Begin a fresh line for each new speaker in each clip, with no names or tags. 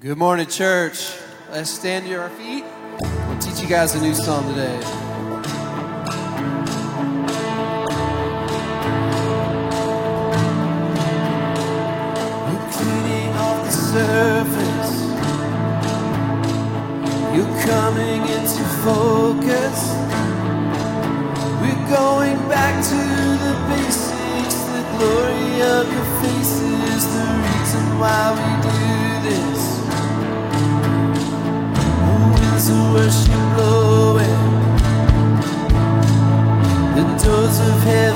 Good morning, church. Let's stand to our feet. We'll teach you guys a new song today. You're cleaning off the surface. You're coming into focus. We're going back to the basics. The glory of your face is the reason why we do. Worship blowing. The doors of heaven.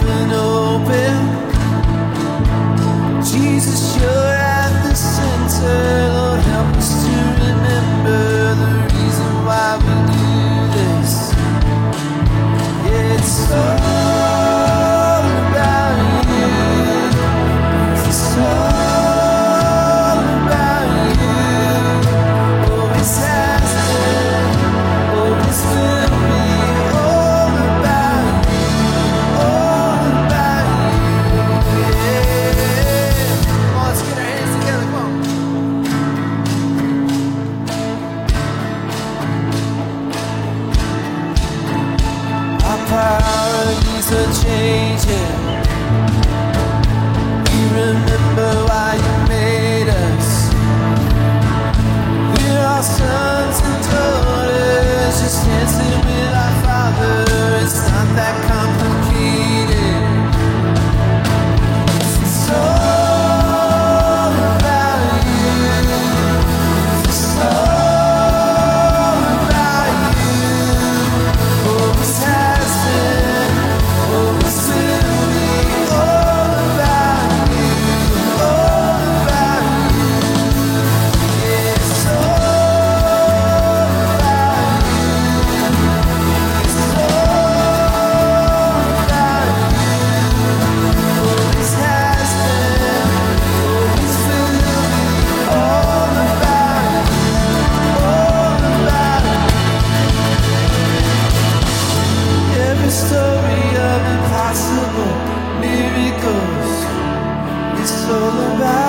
all about